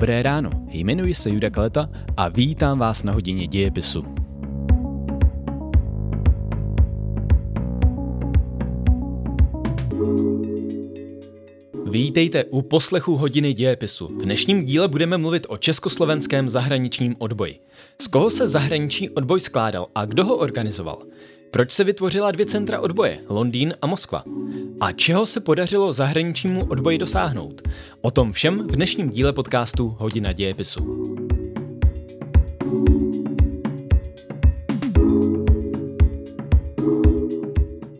Dobré ráno, jmenuji se Juda Kaleta a vítám vás na hodině dějepisu. Vítejte u poslechu hodiny dějepisu. V dnešním díle budeme mluvit o československém zahraničním odboji. Z koho se zahraniční odboj skládal a kdo ho organizoval? Proč se vytvořila dvě centra odboje, Londýn a Moskva? A čeho se podařilo zahraničnímu odboji dosáhnout? O tom všem v dnešním díle podcastu Hodina dějepisu.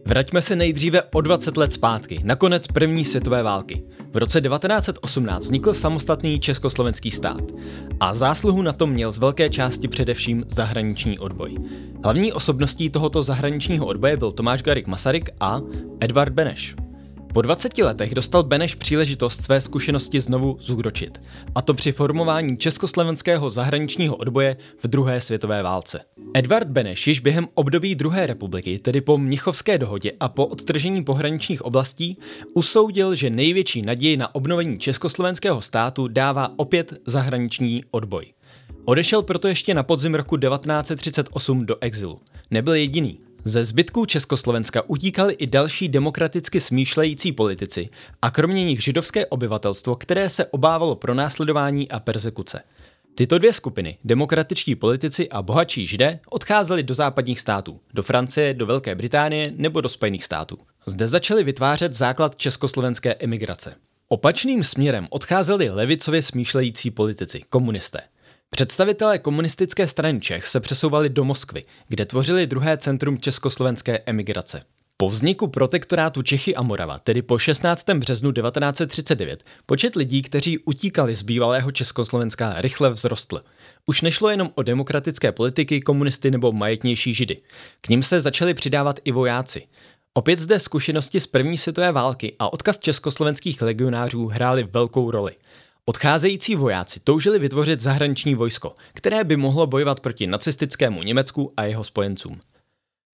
Vraťme se nejdříve o 20 let zpátky, na konec první světové války. V roce 1918 vznikl samostatný československý stát a zásluhu na tom měl z velké části především zahraniční odboj. Hlavní osobností tohoto zahraničního odboje byl Tomáš Garik Masaryk a Edvard Beneš. Po 20 letech dostal Beneš příležitost své zkušenosti znovu zúročit, a to při formování československého zahraničního odboje v druhé světové válce. Edvard Beneš již během období druhé republiky, tedy po Mnichovské dohodě a po odtržení pohraničních oblastí, usoudil, že největší naději na obnovení československého státu dává opět zahraniční odboj. Odešel proto ještě na podzim roku 1938 do exilu. Nebyl jediný. Ze zbytků Československa utíkali i další demokraticky smýšlející politici a kromě nich židovské obyvatelstvo, které se obávalo pronásledování a persekuce. Tyto dvě skupiny, demokratičtí politici a bohatší židé, odcházeli do západních států, do Francie, do Velké Británie nebo do Spojených států. Zde začali vytvářet základ československé emigrace. Opačným směrem odcházeli levicově smýšlející politici, komunisté. Představitelé komunistické strany Čech se přesouvali do Moskvy, kde tvořili druhé centrum československé emigrace. Po vzniku protektorátu Čechy a Morava, tedy po 16. březnu 1939, počet lidí, kteří utíkali z bývalého Československa, rychle vzrostl. Už nešlo jenom o demokratické politiky, komunisty nebo majetnější židy. K ním se začali přidávat i vojáci. Opět zde zkušenosti z první světové války a odkaz československých legionářů hrály velkou roli. Odcházející vojáci toužili vytvořit zahraniční vojsko, které by mohlo bojovat proti nacistickému Německu a jeho spojencům.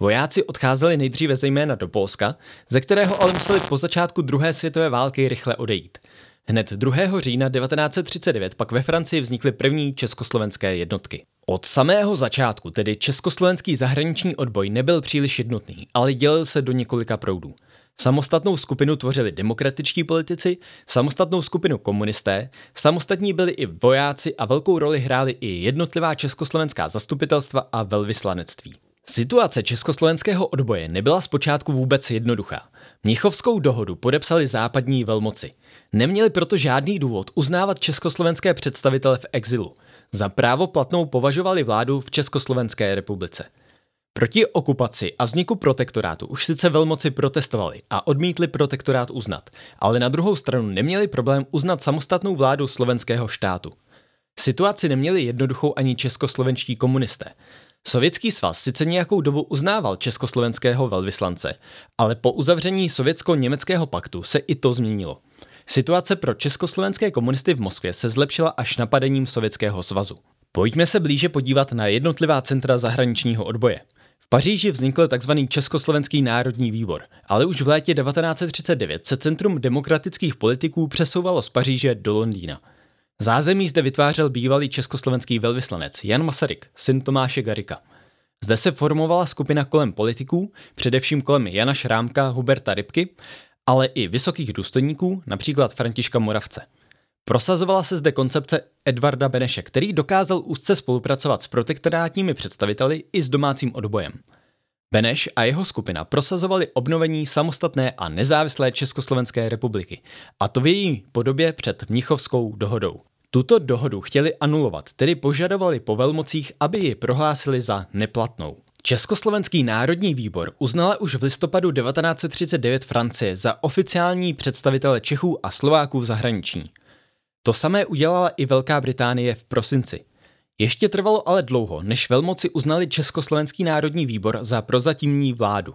Vojáci odcházeli nejdříve zejména do Polska, ze kterého ale museli po začátku druhé světové války rychle odejít. Hned 2. října 1939 pak ve Francii vznikly první československé jednotky. Od samého začátku tedy československý zahraniční odboj nebyl příliš jednotný, ale dělil se do několika proudů. Samostatnou skupinu tvořili demokratičtí politici, samostatnou skupinu komunisté, samostatní byli i vojáci a velkou roli hrály i jednotlivá československá zastupitelstva a velvyslanectví. Situace československého odboje nebyla zpočátku vůbec jednoduchá. Mnichovskou dohodu podepsali západní velmoci. Neměli proto žádný důvod uznávat československé představitele v exilu. Za právoplatnou považovali vládu v Československé republice. Proti okupaci a vzniku protektorátu už sice velmoci protestovali a odmítli protektorát uznat, ale na druhou stranu neměli problém uznat samostatnou vládu slovenského štátu. Situaci neměli jednoduchou ani českoslovenští komunisté. Sovětský svaz sice nějakou dobu uznával československého velvyslance, ale po uzavření sovětsko-německého paktu se i to změnilo. Situace pro československé komunisty v Moskvě se zlepšila až napadením Sovětského svazu. Pojďme se blíže podívat na jednotlivá centra zahraničního odboje. V Paříži vznikl tzv. Československý národní výbor, ale už v létě 1939 se Centrum demokratických politiků přesouvalo z Paříže do Londýna. Zázemí zde vytvářel bývalý československý velvyslanec Jan Masaryk, syn Tomáše Garika. Zde se formovala skupina kolem politiků, především kolem Jana Šrámka, Huberta Rybky, ale i vysokých důstojníků, například Františka Moravce. Prosazovala se zde koncepce Edvarda Beneše, který dokázal úzce spolupracovat s protektorátními představiteli i s domácím odbojem. Beneš a jeho skupina prosazovali obnovení samostatné a nezávislé Československé republiky, a to v její podobě před Mnichovskou dohodou. Tuto dohodu chtěli anulovat, tedy požadovali po velmocích, aby ji prohlásili za neplatnou. Československý národní výbor uznala už v listopadu 1939 Francie za oficiální představitele Čechů a Slováků v zahraničí. To samé udělala i Velká Británie v prosinci. Ještě trvalo ale dlouho, než velmoci uznali Československý národní výbor za prozatímní vládu.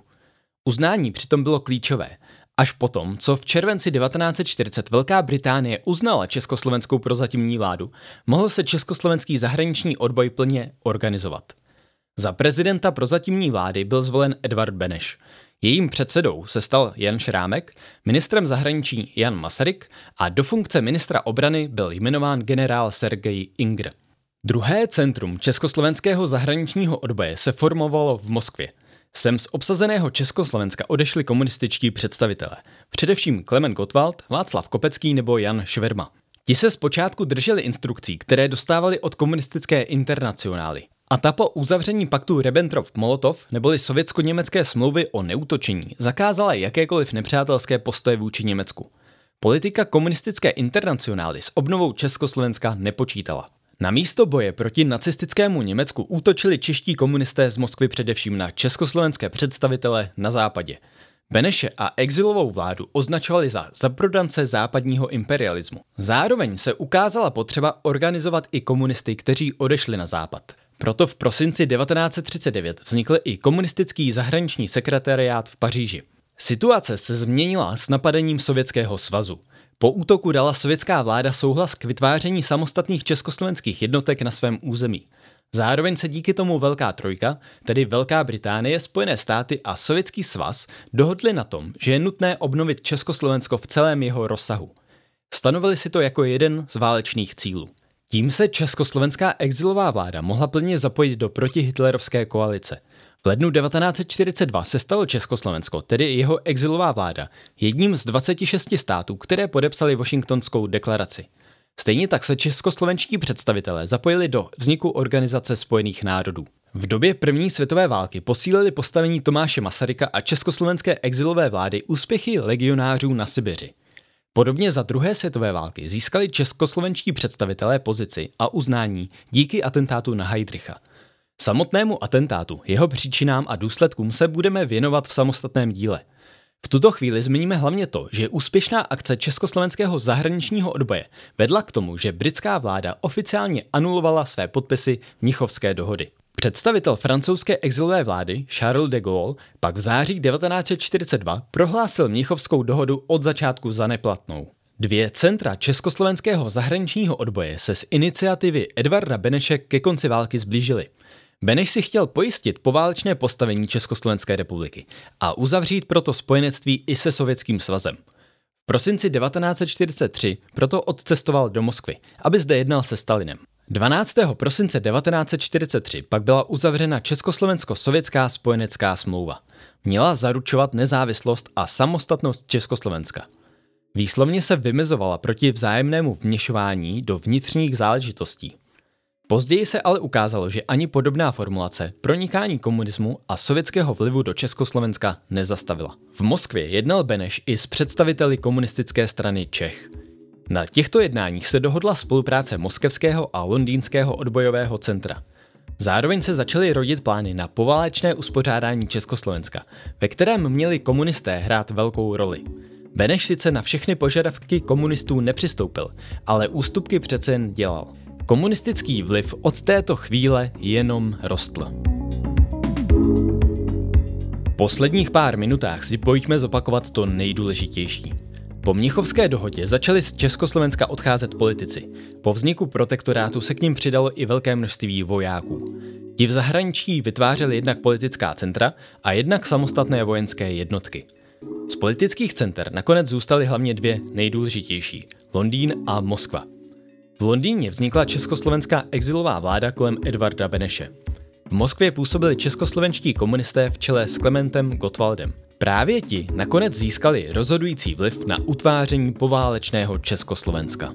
Uznání přitom bylo klíčové. Až potom, co v červenci 1940 Velká Británie uznala československou prozatímní vládu, mohl se československý zahraniční odboj plně organizovat. Za prezidenta prozatímní vlády byl zvolen Edvard Beneš. Jejím předsedou se stal Jan Šrámek, ministrem zahraničí Jan Masaryk a do funkce ministra obrany byl jmenován generál Sergej Ingr. Druhé centrum československého zahraničního odboje se formovalo v Moskvě. Sem z obsazeného Československa odešli komunističtí představitelé, především Klement Gottwald, Václav Kopecký nebo Jan Šverma. Ti se zpočátku drželi instrukcí, které dostávali od komunistické internacionály. A ta po uzavření paktu Ribbentrop-Molotov neboli sovětsko-německé smlouvy o neutočení zakázala jakékoliv nepřátelské postoje vůči Německu. Politika komunistické internacionály s obnovou Československa nepočítala. Na místo boje proti nacistickému Německu útočili čeští komunisté z Moskvy především na československé představitele na západě. Beneše a exilovou vládu označovali za zaprodance západního imperialismu. Zároveň se ukázala potřeba organizovat i komunisty, kteří odešli na západ. Proto v prosinci 1939 vznikl i komunistický zahraniční sekretariát v Paříži. Situace se změnila s napadením Sovětského svazu. Po útoku dala sovětská vláda souhlas k vytváření samostatných československých jednotek na svém území. Zároveň se díky tomu Velká trojka, tedy Velká Británie, Spojené státy a Sovětský svaz, dohodli na tom, že je nutné obnovit Československo v celém jeho rozsahu. Stanovili si to jako jeden z válečných cílů. Tím se československá exilová vláda mohla plně zapojit do protihitlerovské koalice. V lednu 1942 se stalo Československo, tedy jeho exilová vláda, jedním z 26 států, které podepsali Washingtonskou deklaraci. Stejně tak se českoslovenští představitelé zapojili do vzniku Organizace spojených národů. V době první světové války posílili postavení Tomáše Masaryka a československé exilové vlády úspěchy legionářů na Sibiři. Podobně za druhé světové války získali českoslovenští představitelé pozici a uznání díky atentátu na Heidricha. Samotnému atentátu, jeho příčinám a důsledkům se budeme věnovat v samostatném díle. V tuto chvíli zmíníme hlavně to, že úspěšná akce československého zahraničního odboje vedla k tomu, že britská vláda oficiálně anulovala své podpisy Mnichovské dohody. Představitel francouzské exilové vlády Charles de Gaulle pak v září 1942 prohlásil Mnichovskou dohodu od začátku za neplatnou. Dvě centra československého zahraničního odboje se z iniciativy Edvarda Beneše ke konci války zblížily. Beneš si chtěl pojistit poválečné postavení Československé republiky a uzavřít proto spojenectví i se Sovětským svazem. V prosinci 1943 proto odcestoval do Moskvy, aby zde jednal se Stalinem. 12. prosince 1943 pak byla uzavřena Československo-sovětská spojenecká smlouva. Měla zaručovat nezávislost a samostatnost Československa. Výslovně se vymezovala proti vzájemnému vměšování do vnitřních záležitostí. Později se ale ukázalo, že ani podobná formulace pronikání komunismu a sovětského vlivu do Československa nezastavila. V Moskvě jednal Beneš i s představiteli komunistické strany Čech. Na těchto jednáních se dohodla spolupráce moskevského a londýnského odbojového centra. Zároveň se začaly rodit plány na poválečné uspořádání Československa, ve kterém měli komunisté hrát velkou roli. Beneš sice na všechny požadavky komunistů nepřistoupil, ale ústupky přece jen dělal. Komunistický vliv od této chvíle jenom rostl. V posledních pár minutách si pojďme zopakovat to nejdůležitější. Po Mnichovské dohodě začali z Československa odcházet politici. Po vzniku protektorátu se k ním přidalo i velké množství vojáků. Ti v zahraničí vytvářeli jednak politická centra a jednak samostatné vojenské jednotky. Z politických center nakonec zůstaly hlavně dvě nejdůležitější – Londýn a Moskva. V Londýně vznikla československá exilová vláda kolem Edvarda Beneše. V Moskvě působili českoslovenští komunisté v čele s Klementem Gottwaldem. Právě ti nakonec získali rozhodující vliv na utváření poválečného Československa.